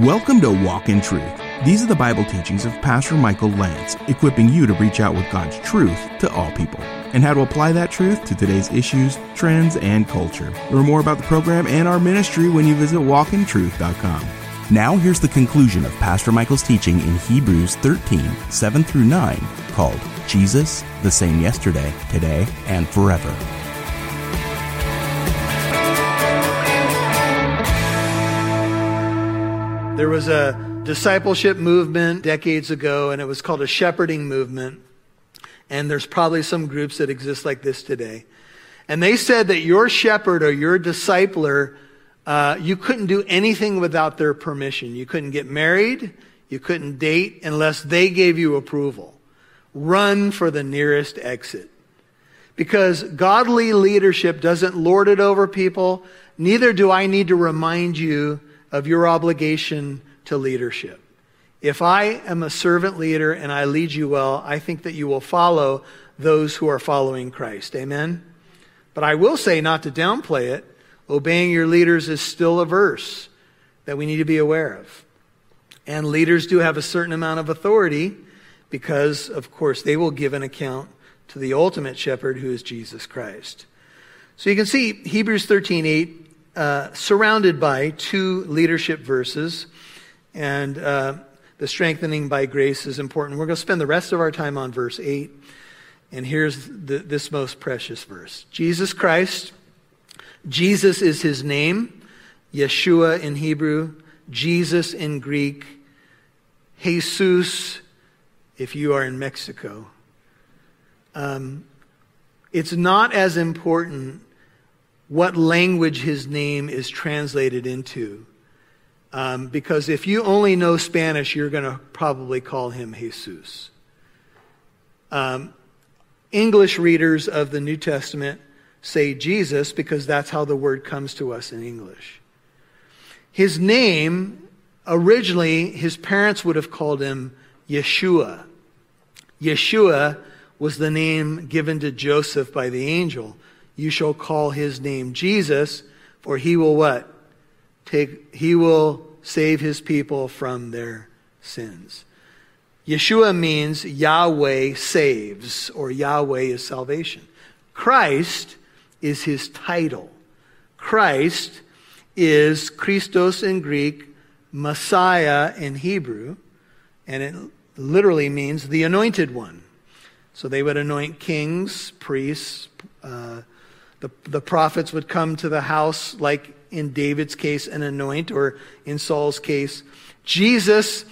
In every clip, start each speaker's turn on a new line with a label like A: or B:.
A: Welcome to Walk in Truth. These are the Bible teachings of Pastor Michael Lantz, equipping you to reach out with God's truth to all people and how to apply that truth to today's issues, trends, and culture. Learn more about the program and our ministry when you visit walkintruth.com. Now, here's the conclusion of Pastor Michael's teaching in Hebrews 13 7 through 9, called Jesus, the same yesterday, today, and forever.
B: There was a discipleship movement decades ago, and it was called a shepherding movement. And there's probably some groups that exist like this today. And they said that your shepherd or your discipler, uh, you couldn't do anything without their permission. You couldn't get married, you couldn't date unless they gave you approval. Run for the nearest exit. Because godly leadership doesn't lord it over people, neither do I need to remind you of your obligation to leadership. If I am a servant leader and I lead you well, I think that you will follow those who are following Christ. Amen? But I will say, not to downplay it, obeying your leaders is still a verse that we need to be aware of. And leaders do have a certain amount of authority because, of course, they will give an account to the ultimate shepherd who is Jesus Christ. So you can see Hebrews 13 8 uh, surrounded by two leadership verses, and uh, the strengthening by grace is important. We're going to spend the rest of our time on verse 8, and here's the, this most precious verse Jesus Christ, Jesus is his name, Yeshua in Hebrew, Jesus in Greek, Jesus if you are in Mexico. Um, it's not as important what language his name is translated into. Um, because if you only know Spanish, you're going to probably call him Jesus. Um, English readers of the New Testament say Jesus because that's how the word comes to us in English. His name, originally, his parents would have called him Yeshua. Yeshua was the name given to Joseph by the angel you shall call his name Jesus, for he will what? Take, he will save his people from their sins. Yeshua means Yahweh saves, or Yahweh is salvation. Christ is his title. Christ is Christos in Greek, Messiah in Hebrew, and it literally means the anointed one. So they would anoint kings, priests, uh, the, the prophets would come to the house, like in David's case, and anoint, or in Saul's case. Jesus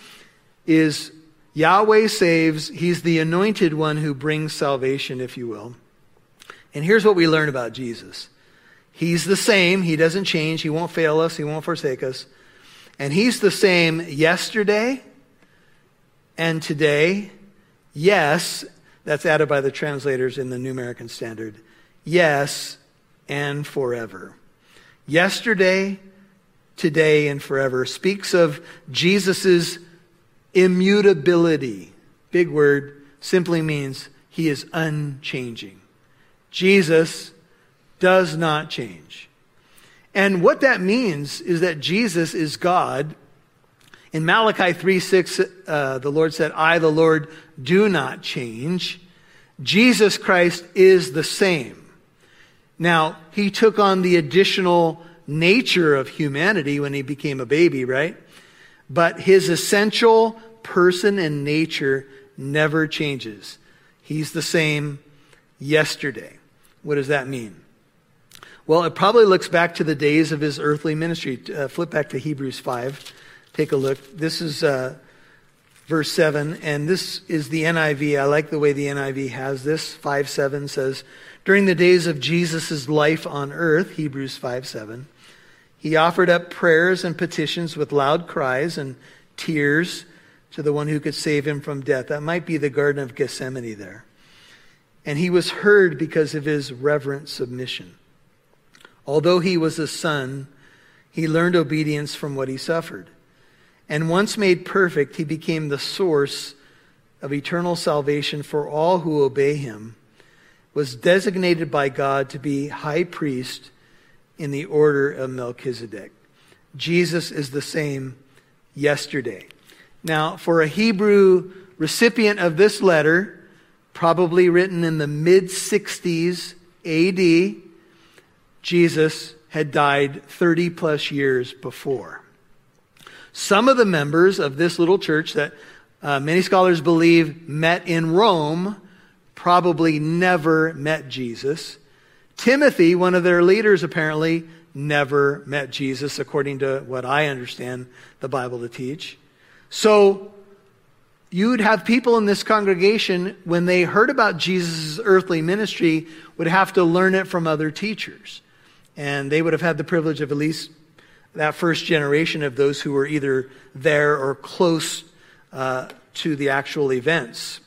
B: is Yahweh saves. He's the anointed one who brings salvation, if you will. And here's what we learn about Jesus He's the same. He doesn't change. He won't fail us. He won't forsake us. And He's the same yesterday and today. Yes, that's added by the translators in the New American Standard. Yes, and forever. Yesterday, today, and forever speaks of Jesus' immutability. Big word, simply means he is unchanging. Jesus does not change. And what that means is that Jesus is God. In Malachi 3 6, uh, the Lord said, I, the Lord, do not change. Jesus Christ is the same. Now, he took on the additional nature of humanity when he became a baby, right? But his essential person and nature never changes. He's the same yesterday. What does that mean? Well, it probably looks back to the days of his earthly ministry. Uh, flip back to Hebrews 5. Take a look. This is uh, verse 7, and this is the NIV. I like the way the NIV has this. 5 7 says, during the days of Jesus' life on earth, Hebrews 5 7, he offered up prayers and petitions with loud cries and tears to the one who could save him from death. That might be the Garden of Gethsemane there. And he was heard because of his reverent submission. Although he was a son, he learned obedience from what he suffered. And once made perfect, he became the source of eternal salvation for all who obey him was designated by God to be high priest in the order of Melchizedek. Jesus is the same yesterday. Now, for a Hebrew recipient of this letter, probably written in the mid 60s AD, Jesus had died 30 plus years before. Some of the members of this little church that uh, many scholars believe met in Rome probably never met Jesus. Timothy, one of their leaders, apparently never met Jesus, according to what I understand the Bible to teach. So you'd have people in this congregation, when they heard about Jesus' earthly ministry, would have to learn it from other teachers. And they would have had the privilege of at least that first generation of those who were either there or close uh, to the actual events.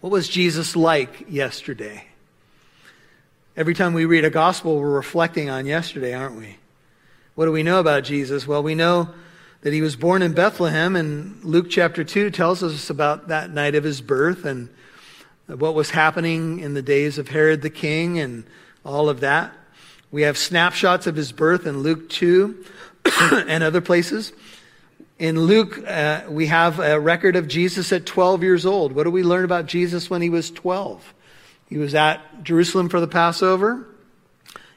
B: What was Jesus like yesterday? Every time we read a gospel, we're reflecting on yesterday, aren't we? What do we know about Jesus? Well, we know that he was born in Bethlehem, and Luke chapter 2 tells us about that night of his birth and what was happening in the days of Herod the king and all of that. We have snapshots of his birth in Luke 2 and other places. In Luke, uh, we have a record of Jesus at 12 years old. What do we learn about Jesus when he was 12? He was at Jerusalem for the Passover.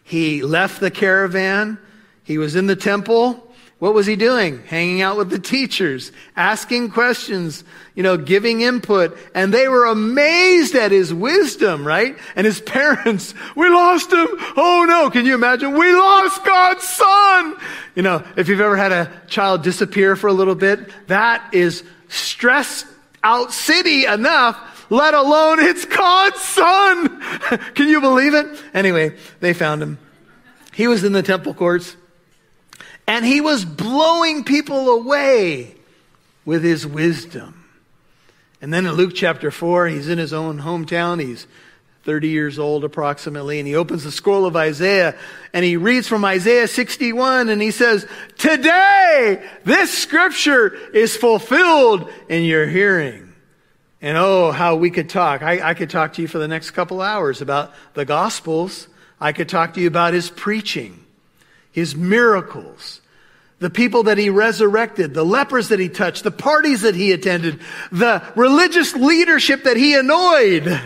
B: He left the caravan. He was in the temple. What was he doing? Hanging out with the teachers, asking questions, you know, giving input. And they were amazed at his wisdom, right? And his parents, we lost him. Oh no. Can you imagine? We lost God's son. You know, if you've ever had a child disappear for a little bit, that is stress out city enough let alone it's God's son. Can you believe it? Anyway, they found him. He was in the temple courts. And he was blowing people away with his wisdom. And then in Luke chapter 4, he's in his own hometown. He's 30 years old approximately. And he opens the scroll of Isaiah and he reads from Isaiah 61 and he says, Today, this scripture is fulfilled in your hearing. And oh, how we could talk. I, I could talk to you for the next couple hours about the Gospels. I could talk to you about his preaching his miracles, the people that he resurrected, the lepers that he touched, the parties that he attended, the religious leadership that he annoyed,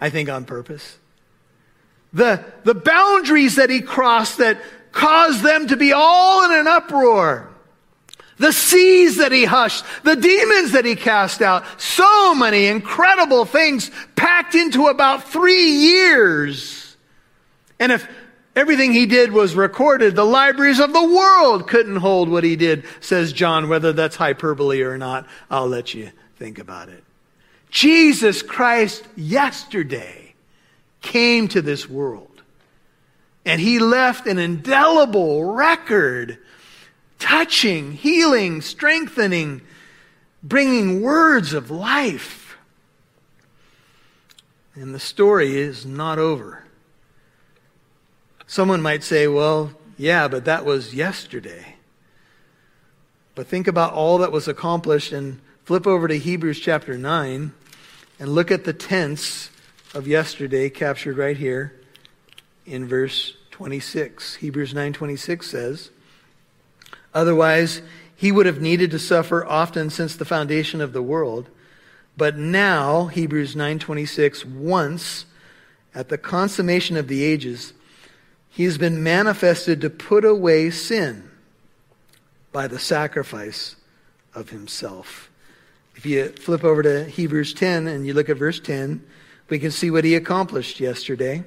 B: I think on purpose, the, the boundaries that he crossed that caused them to be all in an uproar. The seas that he hushed, the demons that he cast out, so many incredible things packed into about three years. And if Everything he did was recorded. The libraries of the world couldn't hold what he did, says John. Whether that's hyperbole or not, I'll let you think about it. Jesus Christ yesterday came to this world and he left an indelible record touching, healing, strengthening, bringing words of life. And the story is not over. Someone might say, well, yeah, but that was yesterday. But think about all that was accomplished and flip over to Hebrews chapter 9 and look at the tense of yesterday captured right here in verse 26. Hebrews 9:26 says, "Otherwise he would have needed to suffer often since the foundation of the world, but now Hebrews 9:26 once at the consummation of the ages He's been manifested to put away sin by the sacrifice of himself. If you flip over to Hebrews 10 and you look at verse 10, we can see what he accomplished yesterday.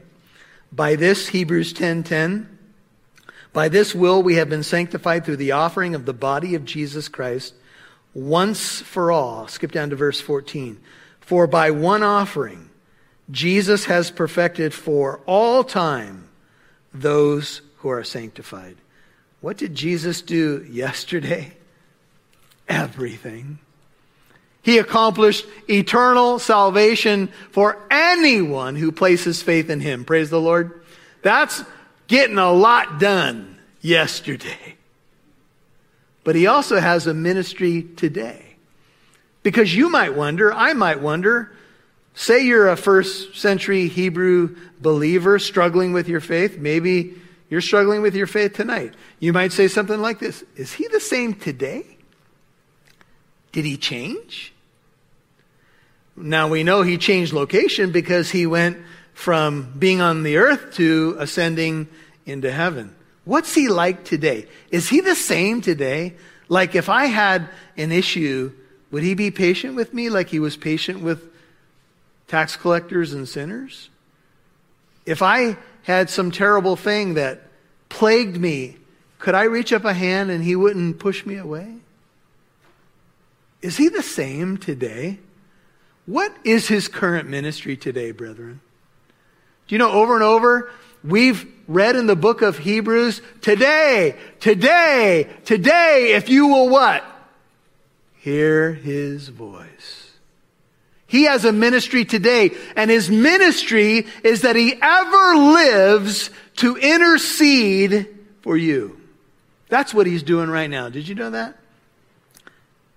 B: By this, Hebrews 10:10, 10, 10, by this will we have been sanctified through the offering of the body of Jesus Christ once for all. Skip down to verse 14. For by one offering, Jesus has perfected for all time those who are sanctified. What did Jesus do yesterday? Everything. He accomplished eternal salvation for anyone who places faith in him. Praise the Lord. That's getting a lot done yesterday. But he also has a ministry today. Because you might wonder, I might wonder, Say you're a first century Hebrew believer struggling with your faith. Maybe you're struggling with your faith tonight. You might say something like this Is he the same today? Did he change? Now we know he changed location because he went from being on the earth to ascending into heaven. What's he like today? Is he the same today? Like if I had an issue, would he be patient with me like he was patient with tax collectors and sinners? If I had some terrible thing that plagued me, could I reach up a hand and he wouldn't push me away? Is he the same today? What is his current ministry today, brethren? Do you know over and over, we've read in the book of Hebrews, today, today, today, if you will what? Hear his voice. He has a ministry today, and his ministry is that he ever lives to intercede for you. That's what he's doing right now. Did you know that?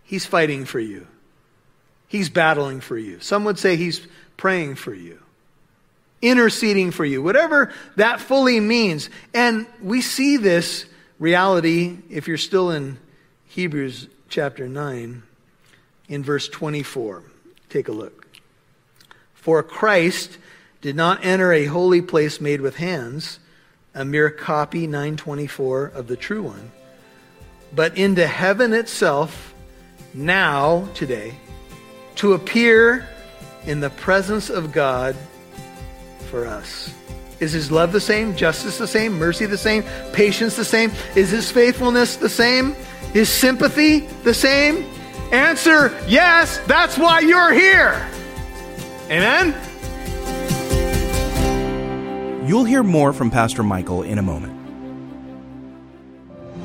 B: He's fighting for you. He's battling for you. Some would say he's praying for you, interceding for you, whatever that fully means. And we see this reality, if you're still in Hebrews chapter 9, in verse 24. Take a look. For Christ did not enter a holy place made with hands, a mere copy, 924, of the true one, but into heaven itself, now, today to appear in the presence of God for us. Is his love the same? Justice the same? Mercy the same? Patience the same? Is his faithfulness the same? Is sympathy the same? Answer yes, that's why you're here. Amen?
A: You'll hear more from Pastor Michael in a moment.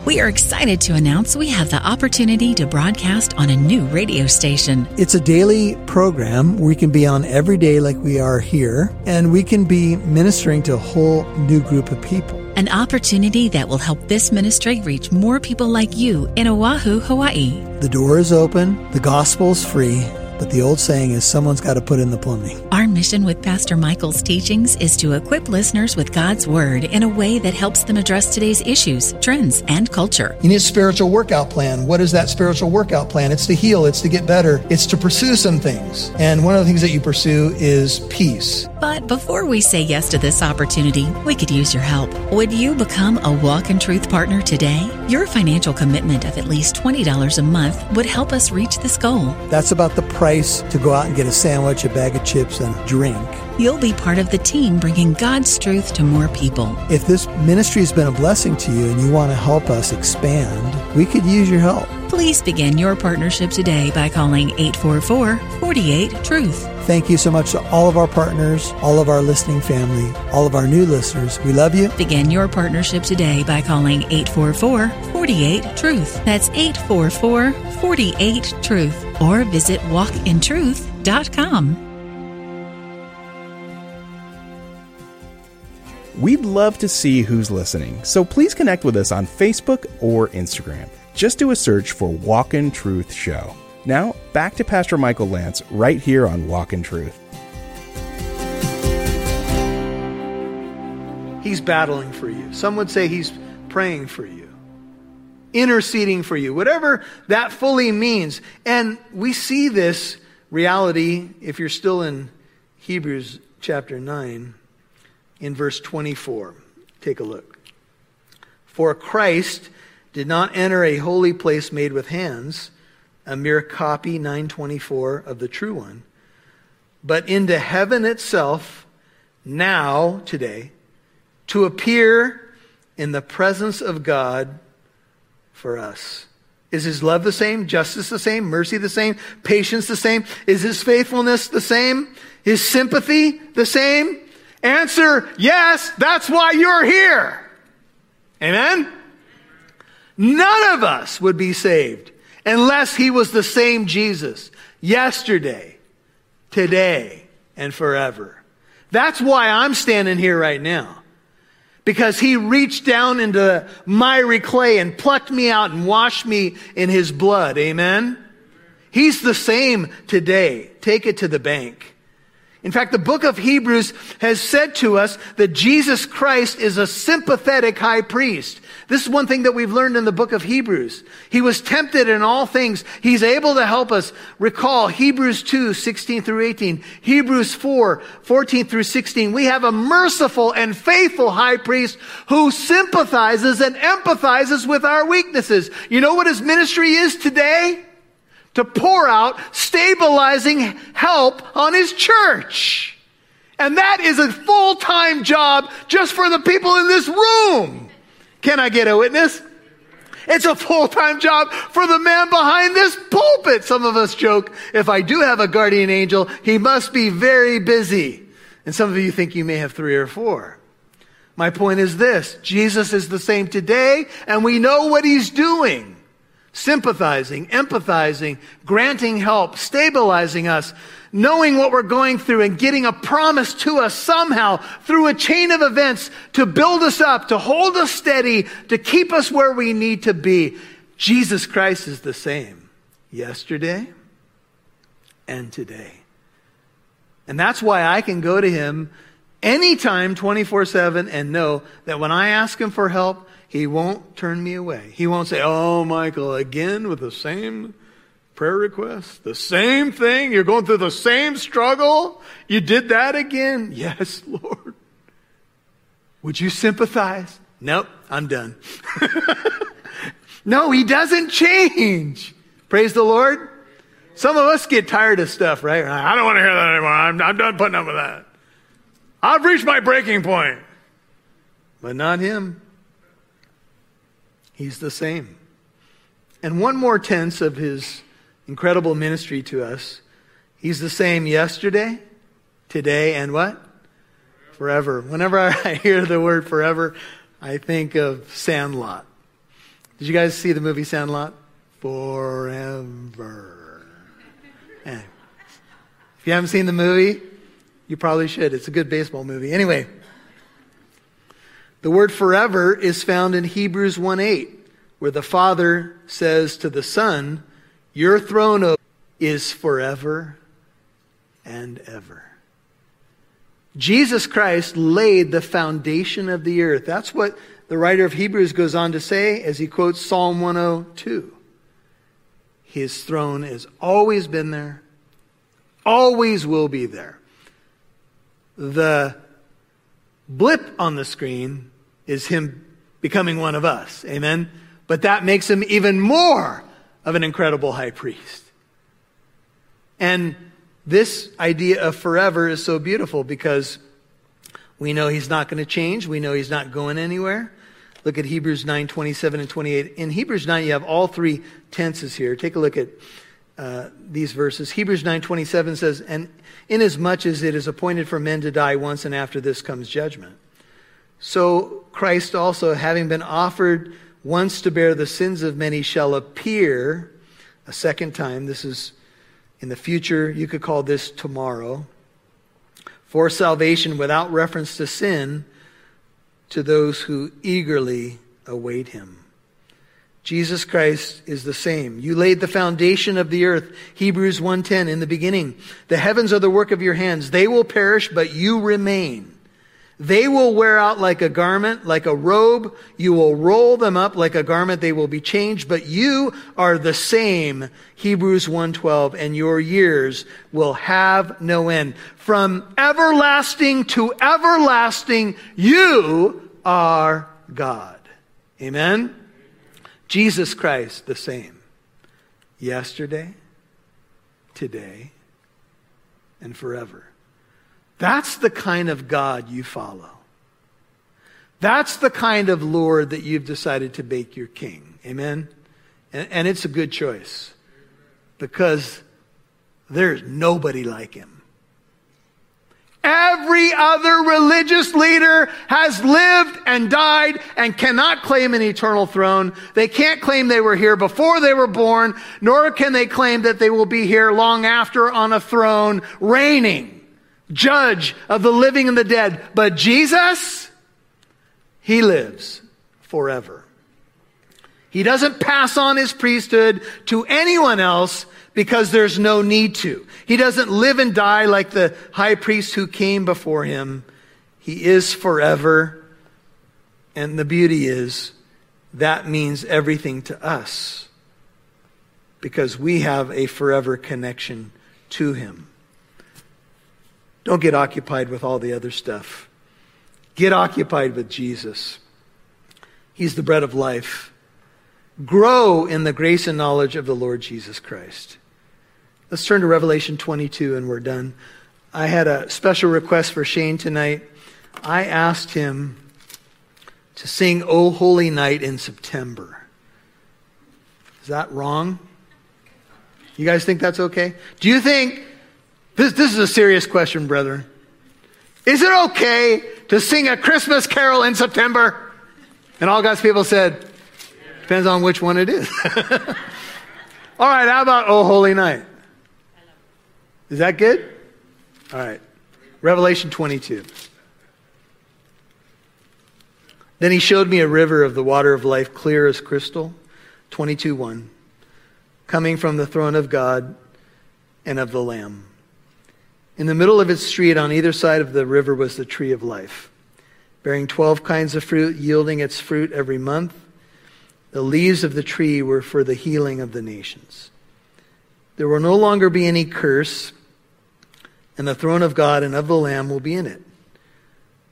C: We are excited to announce we have the opportunity to broadcast on a new radio station.
D: It's a daily program we can be on every day like we are here, and we can be ministering to a whole new group of people.
C: An opportunity that will help this ministry reach more people like you in Oahu, Hawaii.
D: The door is open, the gospel is free but the old saying is someone's got to put in the plumbing.
C: Our mission with Pastor Michael's teachings is to equip listeners with God's Word in a way that helps them address today's issues, trends, and culture.
D: You need a spiritual workout plan. What is that spiritual workout plan? It's to heal, it's to get better, it's to pursue some things. And one of the things that you pursue is peace.
C: But before we say yes to this opportunity, we could use your help. Would you become a Walk in Truth partner today? Your financial commitment of at least $20 a month would help us reach this goal.
D: That's about the price to go out and get a sandwich, a bag of chips, and a drink.
C: You'll be part of the team bringing God's truth to more people.
D: If this ministry has been a blessing to you and you want to help us expand, we could use your help.
C: Please begin your partnership today by calling 844 48 Truth.
D: Thank you so much to all of our partners, all of our listening family, all of our new listeners. We love you.
C: Begin your partnership today by calling 844 48 Truth. That's 844 48 Truth. Or visit walkintruth.com.
A: We'd love to see who's listening, so please connect with us on Facebook or Instagram. Just do a search for Walk in Truth Show. Now, back to Pastor Michael Lantz right here on Walk in Truth.
B: He's battling for you. Some would say he's praying for you, interceding for you, whatever that fully means. And we see this reality, if you're still in Hebrews chapter 9, in verse 24. Take a look. For Christ did not enter a holy place made with hands, a mere copy 924 of the true one, but into heaven itself now today to appear in the presence of God for us. Is his love the same? Justice the same? Mercy the same? Patience the same? Is his faithfulness the same? His sympathy the same? Answer, yes, that's why you're here. Amen? None of us would be saved unless he was the same Jesus yesterday, today, and forever. That's why I'm standing here right now. Because he reached down into miry clay and plucked me out and washed me in his blood. Amen? He's the same today. Take it to the bank. In fact, the book of Hebrews has said to us that Jesus Christ is a sympathetic high priest. This is one thing that we've learned in the book of Hebrews. He was tempted in all things. He's able to help us recall Hebrews 2, 16 through 18, Hebrews 4, 14 through 16. We have a merciful and faithful high priest who sympathizes and empathizes with our weaknesses. You know what his ministry is today? To pour out stabilizing help on his church. And that is a full time job just for the people in this room. Can I get a witness? It's a full time job for the man behind this pulpit. Some of us joke, if I do have a guardian angel, he must be very busy. And some of you think you may have three or four. My point is this Jesus is the same today, and we know what he's doing sympathizing, empathizing, granting help, stabilizing us, knowing what we're going through and getting a promise to us somehow through a chain of events to build us up, to hold us steady, to keep us where we need to be. Jesus Christ is the same yesterday and today. And that's why I can go to him anytime 24 7 and know that when I ask him for help, he won't turn me away. He won't say, Oh, Michael, again with the same prayer request, the same thing. You're going through the same struggle. You did that again. Yes, Lord. Would you sympathize? Nope, I'm done. no, he doesn't change. Praise the Lord. Some of us get tired of stuff, right? I don't want to hear that anymore. I'm, I'm done putting up with that. I've reached my breaking point. But not him. He's the same. And one more tense of his incredible ministry to us. He's the same yesterday, today, and what? Forever. Whenever I hear the word forever, I think of Sandlot. Did you guys see the movie Sandlot? Forever. Anyway. If you haven't seen the movie, you probably should. It's a good baseball movie. Anyway, the word forever is found in Hebrews 1 8, where the Father says to the Son, Your throne is forever and ever. Jesus Christ laid the foundation of the earth. That's what the writer of Hebrews goes on to say as he quotes Psalm 102. His throne has always been there, always will be there. The blip on the screen is him becoming one of us. Amen? But that makes him even more of an incredible high priest. And this idea of forever is so beautiful because we know he's not going to change. We know he's not going anywhere. Look at Hebrews 9, 27 and 28. In Hebrews 9, you have all three tenses here. Take a look at uh, these verses. Hebrews 9, 27 says, And inasmuch as it is appointed for men to die once, and after this comes judgment. So Christ also, having been offered once to bear the sins of many, shall appear a second time. This is in the future. You could call this tomorrow. For salvation without reference to sin to those who eagerly await him. Jesus Christ is the same. You laid the foundation of the earth. Hebrews 1:10 in the beginning. The heavens are the work of your hands. They will perish, but you remain. They will wear out like a garment, like a robe. You will roll them up like a garment. They will be changed, but you are the same. Hebrews 1:12 and your years will have no end. From everlasting to everlasting, you are God. Amen. Jesus Christ the same. Yesterday, today, and forever. That's the kind of God you follow. That's the kind of Lord that you've decided to make your king. Amen? And, and it's a good choice because there's nobody like him. Every other religious leader has lived and died and cannot claim an eternal throne. They can't claim they were here before they were born, nor can they claim that they will be here long after on a throne reigning judge of the living and the dead. But Jesus, he lives forever. He doesn't pass on his priesthood to anyone else because there's no need to. He doesn't live and die like the high priest who came before him. He is forever. And the beauty is that means everything to us because we have a forever connection to him. Don't get occupied with all the other stuff. Get occupied with Jesus. He's the bread of life. Grow in the grace and knowledge of the Lord Jesus Christ. Let's turn to Revelation 22 and we're done. I had a special request for Shane tonight. I asked him to sing O Holy Night in September. Is that wrong? You guys think that's okay? Do you think, this, this is a serious question, brethren. Is it okay to sing a Christmas carol in September? And all God's people said, Depends on which one it is. All right, how about Oh Holy Night? Is that good? All right. Revelation 22. Then he showed me a river of the water of life, clear as crystal. 22 1. Coming from the throne of God and of the Lamb. In the middle of its street, on either side of the river, was the tree of life, bearing 12 kinds of fruit, yielding its fruit every month. The leaves of the tree were for the healing of the nations. There will no longer be any curse, and the throne of God and of the Lamb will be in it.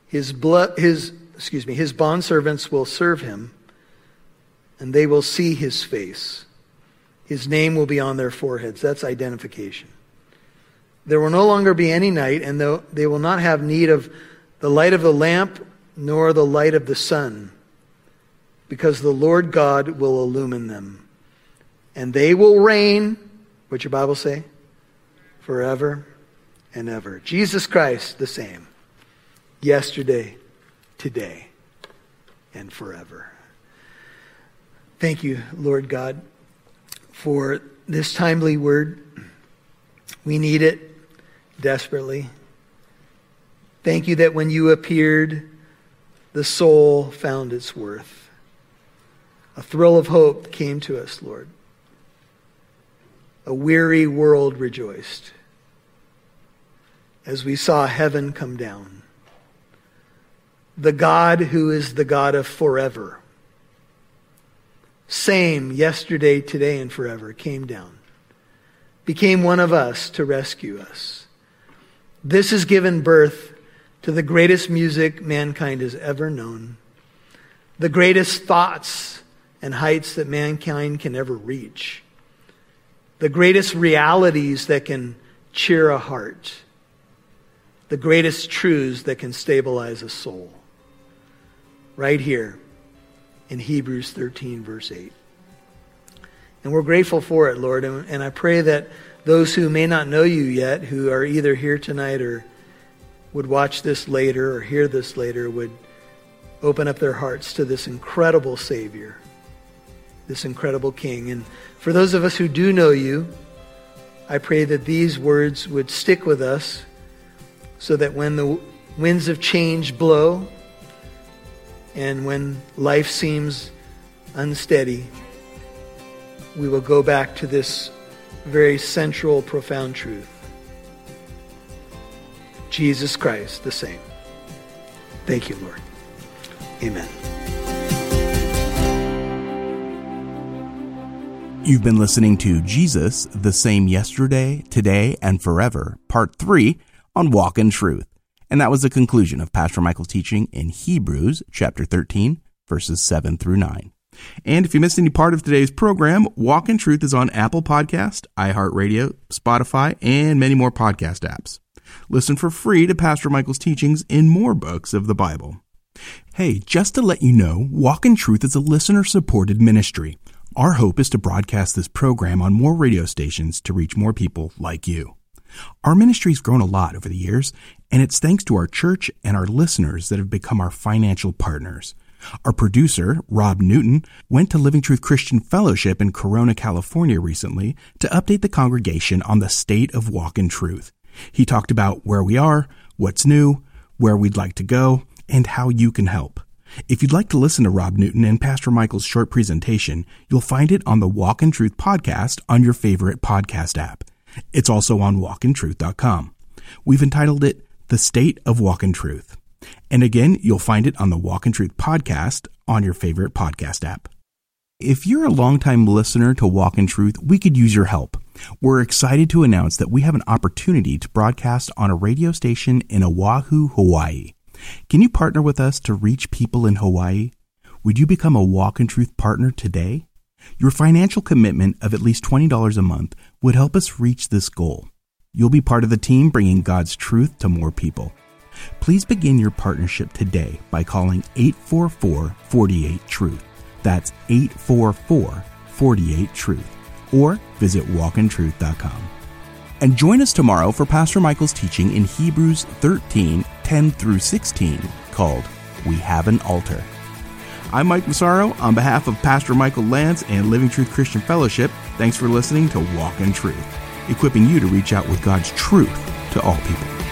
B: His blood, his, excuse me, his bondservants will serve him, and they will see his face. His name will be on their foreheads. That's identification. There will no longer be any night, and they will not have need of the light of the lamp nor the light of the sun because the Lord God will illumine them. And they will reign, what your Bible say? Forever and ever. Jesus Christ, the same. Yesterday, today, and forever. Thank you, Lord God, for this timely word. We need it desperately. Thank you that when you appeared, the soul found its worth. A thrill of hope came to us, Lord. A weary world rejoiced as we saw heaven come down. The God who is the God of forever, same yesterday, today, and forever, came down, became one of us to rescue us. This has given birth to the greatest music mankind has ever known, the greatest thoughts and heights that mankind can ever reach. The greatest realities that can cheer a heart. The greatest truths that can stabilize a soul. Right here in Hebrews 13, verse 8. And we're grateful for it, Lord. And, and I pray that those who may not know you yet, who are either here tonight or would watch this later or hear this later, would open up their hearts to this incredible Savior this incredible King. And for those of us who do know you, I pray that these words would stick with us so that when the winds of change blow and when life seems unsteady, we will go back to this very central, profound truth. Jesus Christ, the same. Thank you, Lord. Amen.
A: You've been listening to Jesus, the same yesterday, today, and forever, part three on Walk in Truth. And that was the conclusion of Pastor Michael's teaching in Hebrews chapter 13, verses 7 through 9. And if you missed any part of today's program, Walk in Truth is on Apple Podcast, iHeartRadio, Spotify, and many more podcast apps. Listen for free to Pastor Michael's teachings in more books of the Bible. Hey, just to let you know, Walk in Truth is a listener supported ministry. Our hope is to broadcast this program on more radio stations to reach more people like you. Our ministry's grown a lot over the years, and it's thanks to our church and our listeners that have become our financial partners. Our producer, Rob Newton, went to Living Truth Christian Fellowship in Corona, California recently to update the congregation on the state of Walk in Truth. He talked about where we are, what's new, where we'd like to go, and how you can help. If you'd like to listen to Rob Newton and Pastor Michael's short presentation, you'll find it on the Walk in Truth podcast on your favorite podcast app. It's also on walkintruth.com. We've entitled it The State of Walk in Truth. And again, you'll find it on the Walk in Truth podcast on your favorite podcast app. If you're a longtime listener to Walk in Truth, we could use your help. We're excited to announce that we have an opportunity to broadcast on a radio station in Oahu, Hawaii. Can you partner with us to reach people in Hawaii? Would you become a Walk in Truth partner today? Your financial commitment of at least $20 a month would help us reach this goal. You'll be part of the team bringing God's truth to more people. Please begin your partnership today by calling 844 48 Truth. That's 844 48 Truth. Or visit walkintruth.com. And join us tomorrow for Pastor Michael's teaching in Hebrews 13 10 through 16 called We Have an Altar. I'm Mike Massaro on behalf of Pastor Michael Lantz and Living Truth Christian Fellowship. Thanks for listening to Walk in Truth, equipping you to reach out with God's truth to all people.